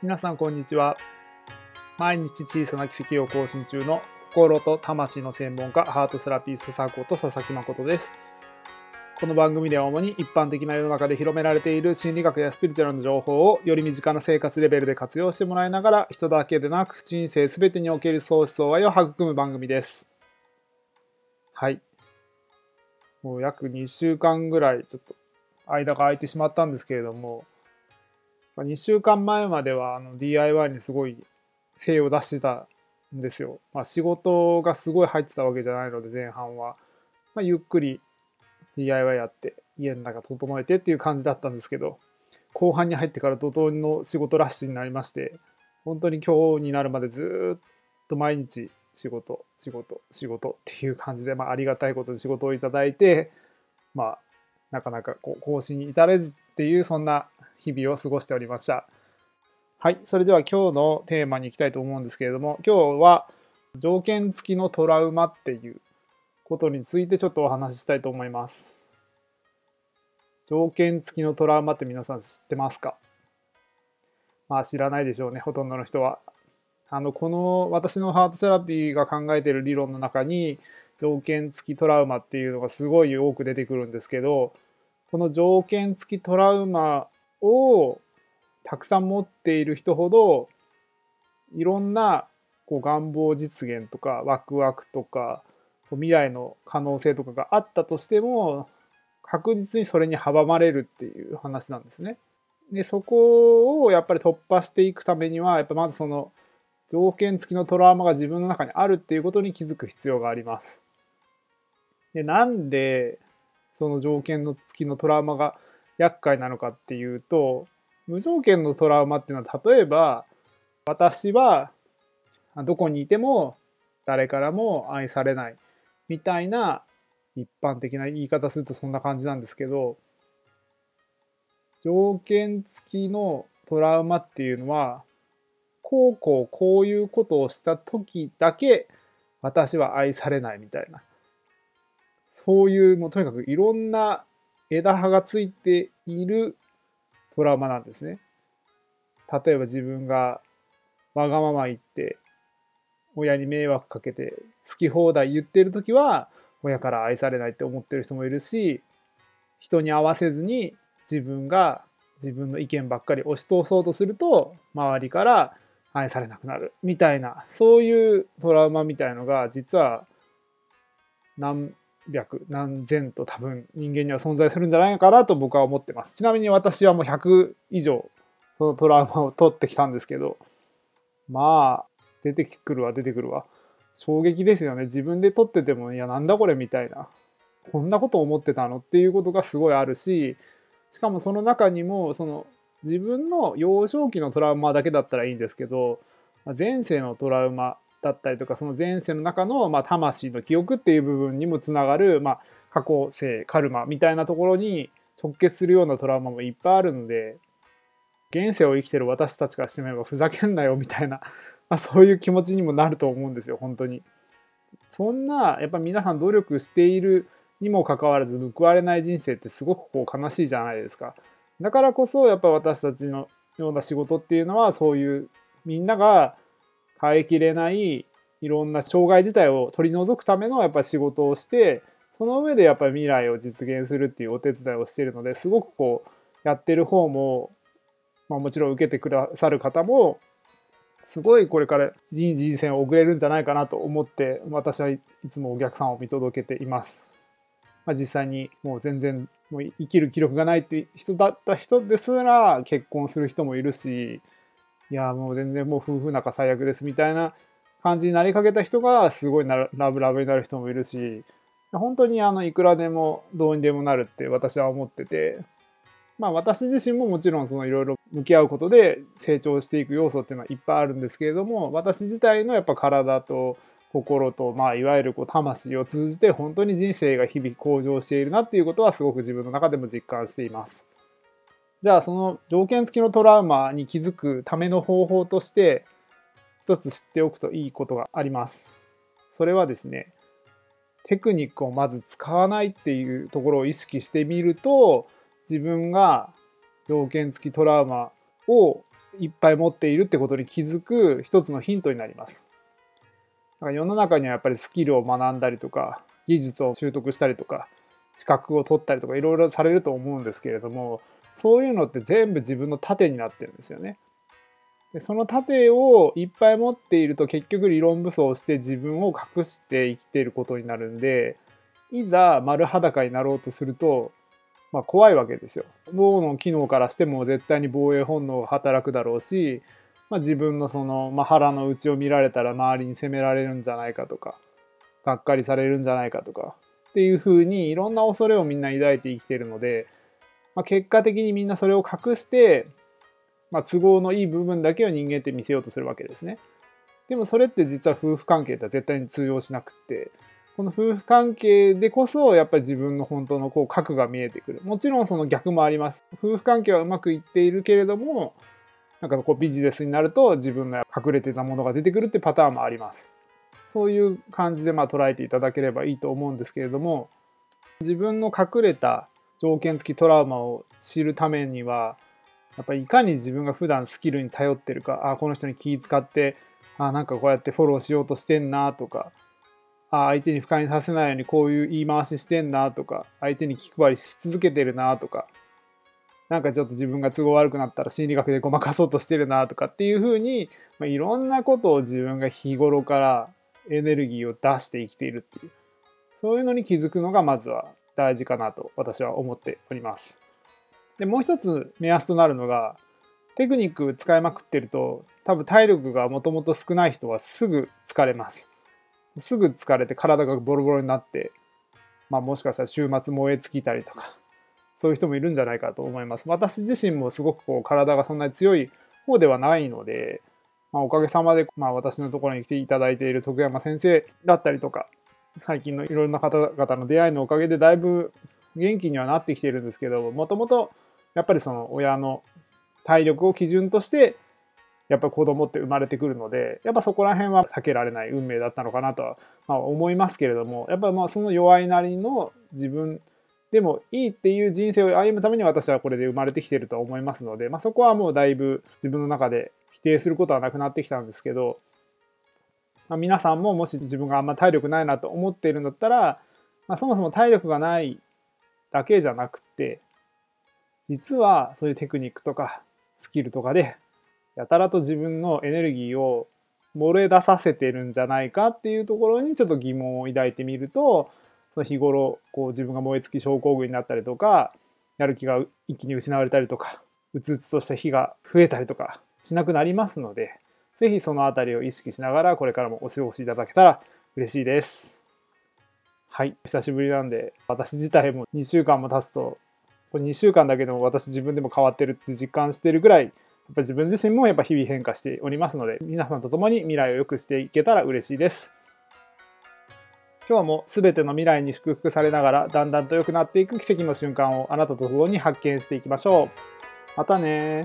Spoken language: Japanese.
皆さんこんにちは。毎日小さな奇跡を更新中の心と魂の専門家ハートセラピストサーコと佐々木誠です。この番組では主に一般的な世の中で広められている心理学やスピリチュアルの情報をより身近な生活レベルで活用してもらいながら人だけでなく人生全てにおける相思相愛を育む番組です。はい。もう約2週間ぐらいちょっと間が空いてしまったんですけれども2週間前まではあの DIY にすごい精を出してたんですよ。まあ、仕事がすごい入ってたわけじゃないので前半は、まあ、ゆっくり DIY やって家の中整えてっていう感じだったんですけど後半に入ってから怒涛の仕事ラッシュになりまして本当に今日になるまでずっと毎日仕事仕事仕事っていう感じで、まあ、ありがたいことに仕事をいただいてまあなかなかこう更新に至れずっていうそんな日々を過ごしておりました。はい、それでは今日のテーマに行きたいと思うんですけれども、今日は条件付きのトラウマっていうことについてちょっとお話ししたいと思います。条件付きのトラウマって皆さん知ってますか？まあ知らないでしょうね、ほとんどの人は。あの、この私のハートセラピーが考えてる理論の中に条件付きトラウマっていうのがすごい多く出てくるんですけど、この条件付きトラウマをたくさん持っている人ほどいろんなこう願望実現とかワクワクとか未来の可能性とかがあったとしても確実にそれに阻まれるっていう話なんですね。でそこをやっぱり突破していくためにはやっぱまずその条件付きのトラウマが自分の中にあるっていうことに気づく必要があります。でなんでその条件の付きのトラウマが厄介なのかっていうと無条件のトラウマっていうのは例えば私はどこにいても誰からも愛されないみたいな一般的な言い方するとそんな感じなんですけど条件付きのトラウマっていうのはこうこうこういうことをした時だけ私は愛されないみたいな。そういうもうとにかくいろんな枝葉がついているトラウマなんですね。例えば自分がわがまま言って親に迷惑かけて好き放題言ってる時は親から愛されないって思ってる人もいるし人に合わせずに自分が自分の意見ばっかり押し通そうとすると周りから愛されなくなるみたいなそういうトラウマみたいのが実は何百何千と多分人間には存在するんじゃないかなと僕は思ってます。ちなみに私はもう100以上そのトラウマを取ってきたんですけどまあ出てくるわ出てくるわ。衝撃ですよね。自分で撮っててもいやなんだこれみたいな。こんなこと思ってたのっていうことがすごいあるししかもその中にもその自分の幼少期のトラウマだけだったらいいんですけど前世のトラウマだったりとかその前世の中の、まあ、魂の記憶っていう部分にもつながる、まあ、過去性カルマみたいなところに直結するようなトラウマもいっぱいあるので現世を生きてる私たちからしてみればふざけんなよみたいな、まあ、そういう気持ちにもなると思うんですよ本当に。そんなやっぱ皆さん努力しているにもかかわらず報われない人生ってすごくこう悲しいじゃないですか。だからこそやっぱ私たちのような仕事っていうのはそういうみんなが耐えきれないいろんな障害自体を取り除くためのやっぱ仕事をしてその上でやっぱり未来を実現するっていうお手伝いをしているのですごくこうやってる方も、まあ、もちろん受けてくださる方もすごいこれから人人生を送れるんじゃないかなと思って私はいつもお客さんを見届けています。まあ、実際にもう全然もう生きる気力がないって人だった人ですら結婚する人もいるしいやもう全然もう夫婦仲最悪ですみたいな感じになりかけた人がすごいラブラブになる人もいるし本当にあのいくらでもどうにでもなるって私は思っててまあ私自身ももちろんそのいろいろ向き合うことで成長していく要素っていうのはいっぱいあるんですけれども私自体のやっぱ体と心とまあいわゆるこう魂を通じて本当に人生が日々向上しているなっていうことはすごく自分の中でも実感しています。じゃあその条件付きのトラウマに気づくための方法として一つ知っておくといいことがあります。それはですねテクニックをまず使わないっていうところを意識してみると自分が条件付きトラウマをいっぱい持っているってことに気づく一つのヒントになります。だから世の中にはやっぱりスキルを学んだりとか技術を習得したりとか資格を取ったりとかいろいろされると思うんですけれどもそういうのって全部自分の盾になってるんですよね。でその盾をいっぱい持っていると結局理論武装して自分を隠して生きていることになるんでいざ丸裸になろうとすると、まあ、怖いわけですよ。脳の機能からしても絶対に防衛本能が働くだろうし、まあ、自分のその、まあ、腹の内を見られたら周りに責められるんじゃないかとかがっかりされるんじゃないかとかっていうふうにいろんな恐れをみんな抱いて生きてるので、まあ、結果的にみんなそれを隠してまあ、都合のいい部分だけを人間って見せようとするわけですね。でもそれって実は夫婦関係とは絶対に通用しなくってこの夫婦関係でこそやっぱり自分の本当のこう核が見えてくる。もちろんその逆もあります。夫婦関係はうまくいっているけれどもなんかこうビジネスになると自分の隠れてたものが出てくるってパターンもあります。そういう感じでまあ捉えていただければいいと思うんですけれども自分の隠れた条件付きトラウマを知るためにはやっぱりいかに自分が普段スキルに頼ってるかあこの人に気使ってあなんかこうやってフォローしようとしてんなとかあ相手に不快にさせないようにこういう言い回ししてんなとか相手に気配りし続けてるなとかなんかちょっと自分が都合悪くなったら心理学でごまかそうとしてるなとかっていうふうに、まあ、いろんなことを自分が日頃からエネルギーを出して生きているっていうそういうのに気づくのがまずは大事かなと私は思っております。でもう一つ目安となるのがテクニック使いまくってると多分体力がもともと少ない人はすぐ疲れます。すぐ疲れて体がボロボロになって、まあ、もしかしたら週末燃え尽きたりとかそういう人もいるんじゃないかと思います。私自身もすごくこう体がそんなに強い方ではないので、まあ、おかげさまで、まあ、私のところに来ていただいている徳山先生だったりとか最近のいろんな方々の出会いのおかげでだいぶ元気にはなってきてるんですけどもともとやっぱりその親の体力を基準としてやっぱ子供って生まれてくるのでやっぱそこら辺は避けられない運命だったのかなとは、まあ、思いますけれどもやっぱまあその弱いなりの自分でもいいっていう人生を歩むために私はこれで生まれてきてると思いますので、まあ、そこはもうだいぶ自分の中で否定することはなくなってきたんですけど、まあ、皆さんももし自分があんま体力ないなと思っているんだったら、まあ、そもそも体力がないだけじゃなくて実はそういうテクニックとかスキルとかでやたらと自分のエネルギーを漏れ出させてるんじゃないかっていうところにちょっと疑問を抱いてみるとその日頃こう自分が燃え尽き症候群になったりとかやる気が一気に失われたりとかうつうつとした日が増えたりとかしなくなりますので是非その辺りを意識しながらこれからもお過ごしいただけたら嬉しいです。はい、久しぶりなんで私自体も2週間も経つとこれ2週間だけでも私自分でも変わってるって実感してるぐらいやっぱ自分自身もやっぱ日々変化しておりますので皆さんと共に未来を良くしていけたら嬉しいです。今日も全ての未来に祝福されながらだんだんと良くなっていく奇跡の瞬間をあなたと共に発見していきましょう。またね